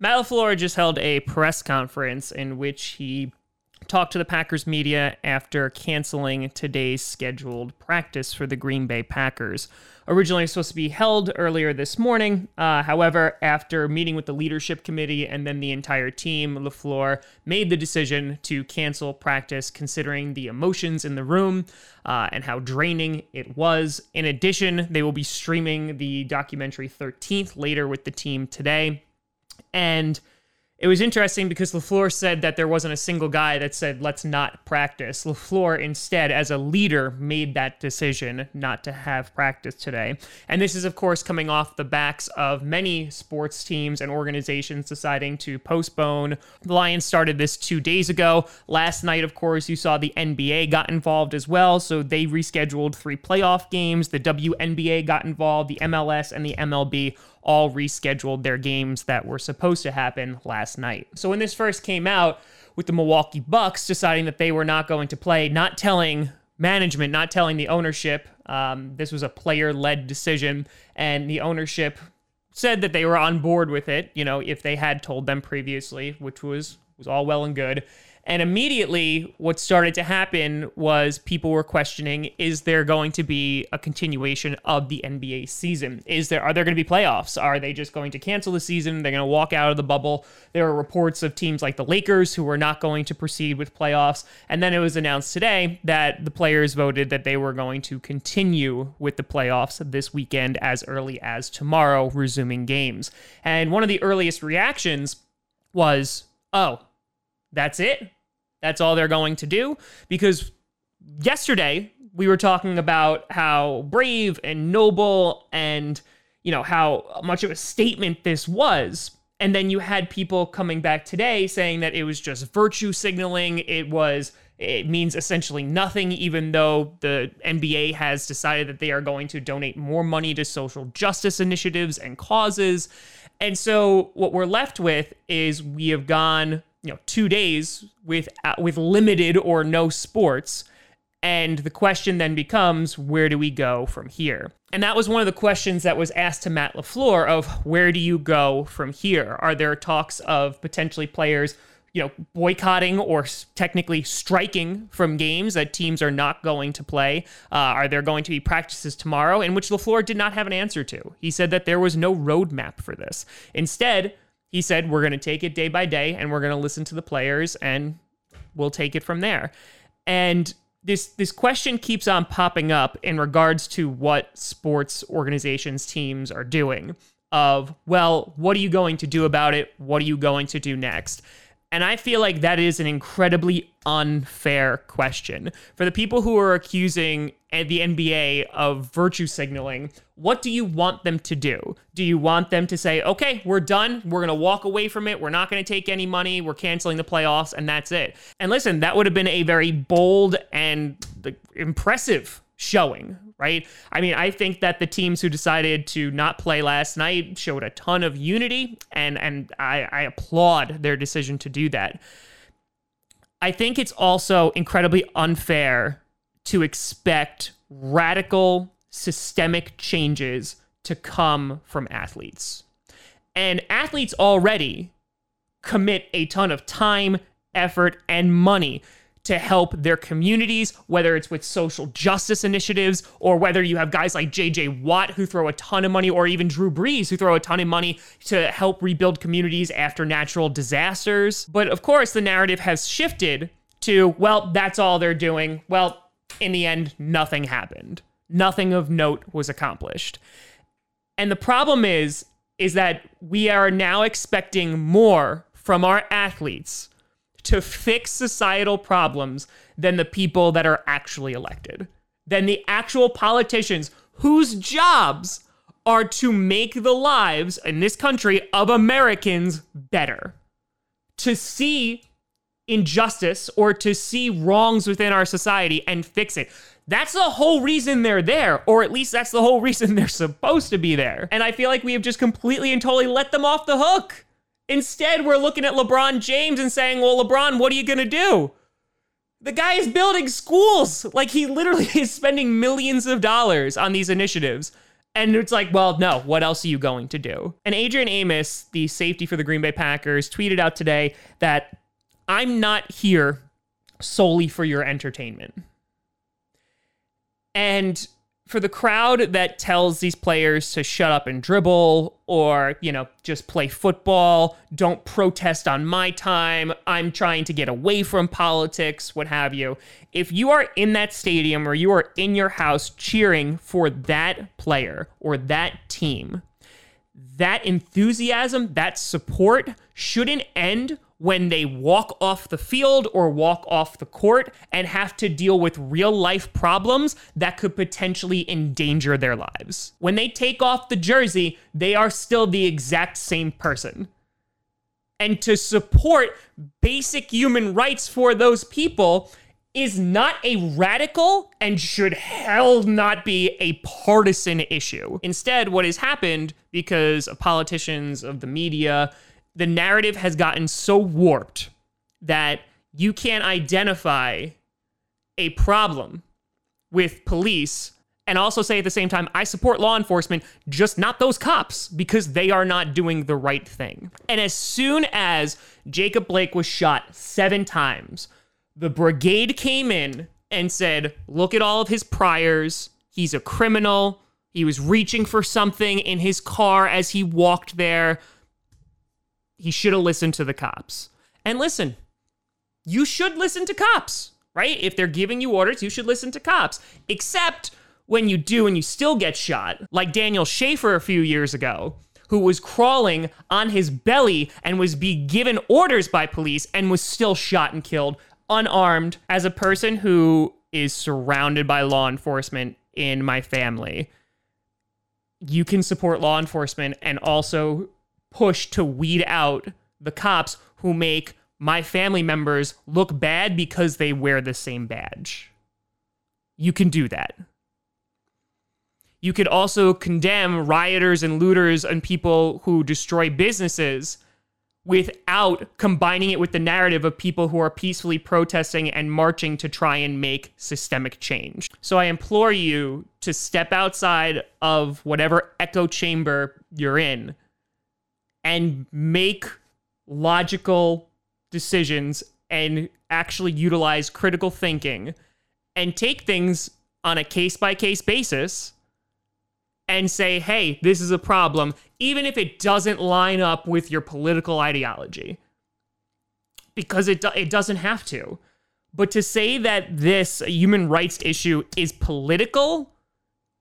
Matt LaFleur just held a press conference in which he talked to the Packers media after canceling today's scheduled practice for the Green Bay Packers. Originally supposed to be held earlier this morning. Uh, however, after meeting with the leadership committee and then the entire team, LaFleur made the decision to cancel practice considering the emotions in the room uh, and how draining it was. In addition, they will be streaming the documentary 13th later with the team today. And it was interesting because LaFleur said that there wasn't a single guy that said, let's not practice. LaFleur, instead, as a leader, made that decision not to have practice today. And this is, of course, coming off the backs of many sports teams and organizations deciding to postpone. The Lions started this two days ago. Last night, of course, you saw the NBA got involved as well. So they rescheduled three playoff games. The WNBA got involved, the MLS and the MLB all rescheduled their games that were supposed to happen last night. So when this first came out, with the Milwaukee Bucks deciding that they were not going to play, not telling management, not telling the ownership, um, this was a player led decision, and the ownership said that they were on board with it. You know, if they had told them previously, which was was all well and good. And immediately, what started to happen was people were questioning: Is there going to be a continuation of the NBA season? Is there are there going to be playoffs? Are they just going to cancel the season? They're going to walk out of the bubble. There are reports of teams like the Lakers who are not going to proceed with playoffs. And then it was announced today that the players voted that they were going to continue with the playoffs this weekend as early as tomorrow, resuming games. And one of the earliest reactions was, "Oh, that's it." That's all they're going to do. Because yesterday we were talking about how brave and noble and you know how much of a statement this was. And then you had people coming back today saying that it was just virtue signaling. It was it means essentially nothing even though the NBA has decided that they are going to donate more money to social justice initiatives and causes. And so what we're left with is we have gone you know two days with uh, with limited or no sports. And the question then becomes where do we go from here? And that was one of the questions that was asked to Matt LaFleur of where do you go from here? Are there talks of potentially players you know boycotting or technically striking from games that teams are not going to play? Uh, are there going to be practices tomorrow? In which LaFleur did not have an answer to. He said that there was no roadmap for this. Instead he said we're going to take it day by day and we're going to listen to the players and we'll take it from there. And this this question keeps on popping up in regards to what sports organizations teams are doing of well what are you going to do about it what are you going to do next and I feel like that is an incredibly unfair question. For the people who are accusing the NBA of virtue signaling, what do you want them to do? Do you want them to say, okay, we're done. We're going to walk away from it. We're not going to take any money. We're canceling the playoffs, and that's it. And listen, that would have been a very bold and impressive showing, right? I mean, I think that the teams who decided to not play last night showed a ton of unity, and and I, I applaud their decision to do that. I think it's also incredibly unfair to expect radical systemic changes to come from athletes. And athletes already commit a ton of time, effort, and money to help their communities, whether it's with social justice initiatives or whether you have guys like JJ Watt who throw a ton of money, or even Drew Brees who throw a ton of money to help rebuild communities after natural disasters. But of course, the narrative has shifted to, well, that's all they're doing. Well, in the end, nothing happened. Nothing of note was accomplished. And the problem is, is that we are now expecting more from our athletes to fix societal problems than the people that are actually elected, than the actual politicians whose jobs are to make the lives in this country of Americans better. To see injustice or to see wrongs within our society and fix it. That's the whole reason they're there, or at least that's the whole reason they're supposed to be there. And I feel like we have just completely and totally let them off the hook. Instead, we're looking at LeBron James and saying, well, LeBron, what are you going to do? The guy is building schools. Like, he literally is spending millions of dollars on these initiatives. And it's like, well, no, what else are you going to do? And Adrian Amos, the safety for the Green Bay Packers, tweeted out today that I'm not here solely for your entertainment. And for the crowd that tells these players to shut up and dribble or, you know, just play football, don't protest on my time, I'm trying to get away from politics, what have you. If you are in that stadium or you are in your house cheering for that player or that team, that enthusiasm, that support shouldn't end when they walk off the field or walk off the court and have to deal with real life problems that could potentially endanger their lives. When they take off the jersey, they are still the exact same person. And to support basic human rights for those people is not a radical and should hell not be a partisan issue. Instead, what has happened because of politicians, of the media, the narrative has gotten so warped that you can't identify a problem with police and also say at the same time, I support law enforcement, just not those cops, because they are not doing the right thing. And as soon as Jacob Blake was shot seven times, the brigade came in and said, Look at all of his priors. He's a criminal. He was reaching for something in his car as he walked there he should have listened to the cops. And listen, you should listen to cops, right? If they're giving you orders, you should listen to cops. Except when you do and you still get shot, like Daniel Shaver a few years ago, who was crawling on his belly and was be given orders by police and was still shot and killed unarmed as a person who is surrounded by law enforcement in my family. You can support law enforcement and also push to weed out the cops who make my family members look bad because they wear the same badge. You can do that. You could also condemn rioters and looters and people who destroy businesses without combining it with the narrative of people who are peacefully protesting and marching to try and make systemic change. So I implore you to step outside of whatever echo chamber you're in and make logical decisions and actually utilize critical thinking and take things on a case by case basis and say, hey, this is a problem, even if it doesn't line up with your political ideology. Because it, do- it doesn't have to. But to say that this human rights issue is political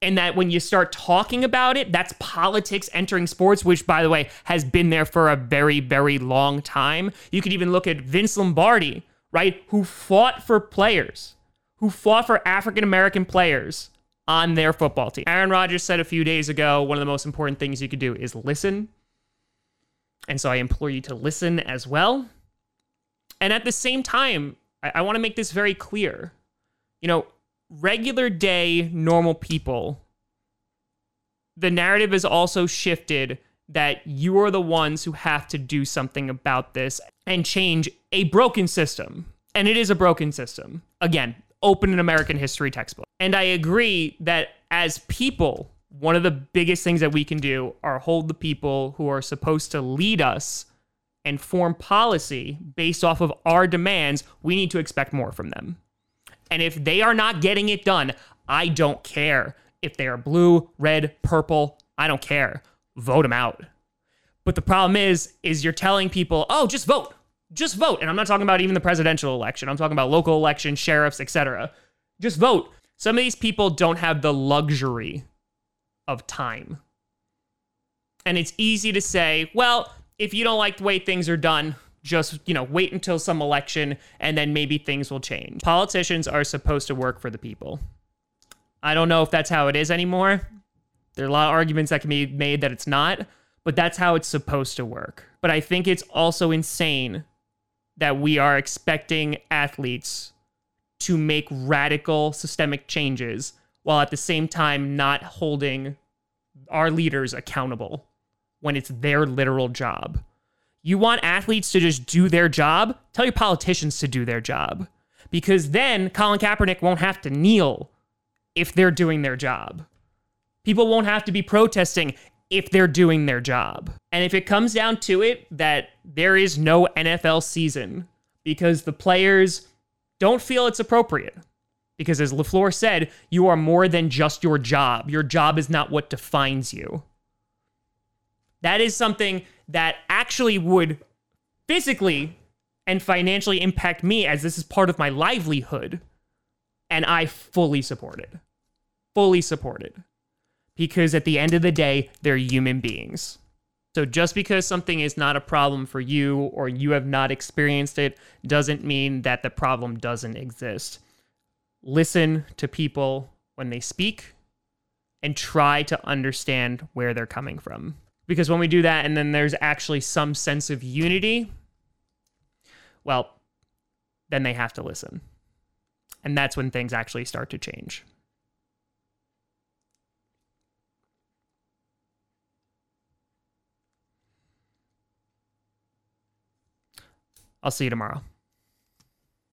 and that when you start talking about it, that's politics entering sports, which, by the way, has been there for a very, very long time. You could even look at Vince Lombardi, right, who fought for players, who fought for African American players on their football team. Aaron Rodgers said a few days ago one of the most important things you could do is listen. And so I implore you to listen as well. And at the same time, I, I want to make this very clear. You know, regular day normal people, the narrative is also shifted that you are the ones who have to do something about this and change a broken system. And it is a broken system. Again, open an American history textbook. And I agree that as people, one of the biggest things that we can do are hold the people who are supposed to lead us and form policy based off of our demands. We need to expect more from them. And if they are not getting it done, I don't care. If they are blue, red, purple, I don't care. Vote them out. But the problem is, is you're telling people, oh, just vote. Just vote. And I'm not talking about even the presidential election. I'm talking about local elections, sheriffs, etc. Just vote. Some of these people don't have the luxury of time. And it's easy to say, well, if you don't like the way things are done, just, you know, wait until some election and then maybe things will change. Politicians are supposed to work for the people. I don't know if that's how it is anymore. There are a lot of arguments that can be made that it's not, but that's how it's supposed to work. But I think it's also insane that we are expecting athletes to make radical systemic changes while at the same time not holding our leaders accountable when it's their literal job. You want athletes to just do their job? Tell your politicians to do their job. Because then Colin Kaepernick won't have to kneel if they're doing their job. People won't have to be protesting if they're doing their job. And if it comes down to it that there is no NFL season because the players don't feel it's appropriate. Because as LaFleur said, you are more than just your job. Your job is not what defines you. That is something that actually would physically and financially impact me as this is part of my livelihood. And I fully support it. Fully support it. Because at the end of the day, they're human beings. So just because something is not a problem for you or you have not experienced it doesn't mean that the problem doesn't exist. Listen to people when they speak and try to understand where they're coming from. Because when we do that and then there's actually some sense of unity, well, then they have to listen. And that's when things actually start to change. I'll see you tomorrow.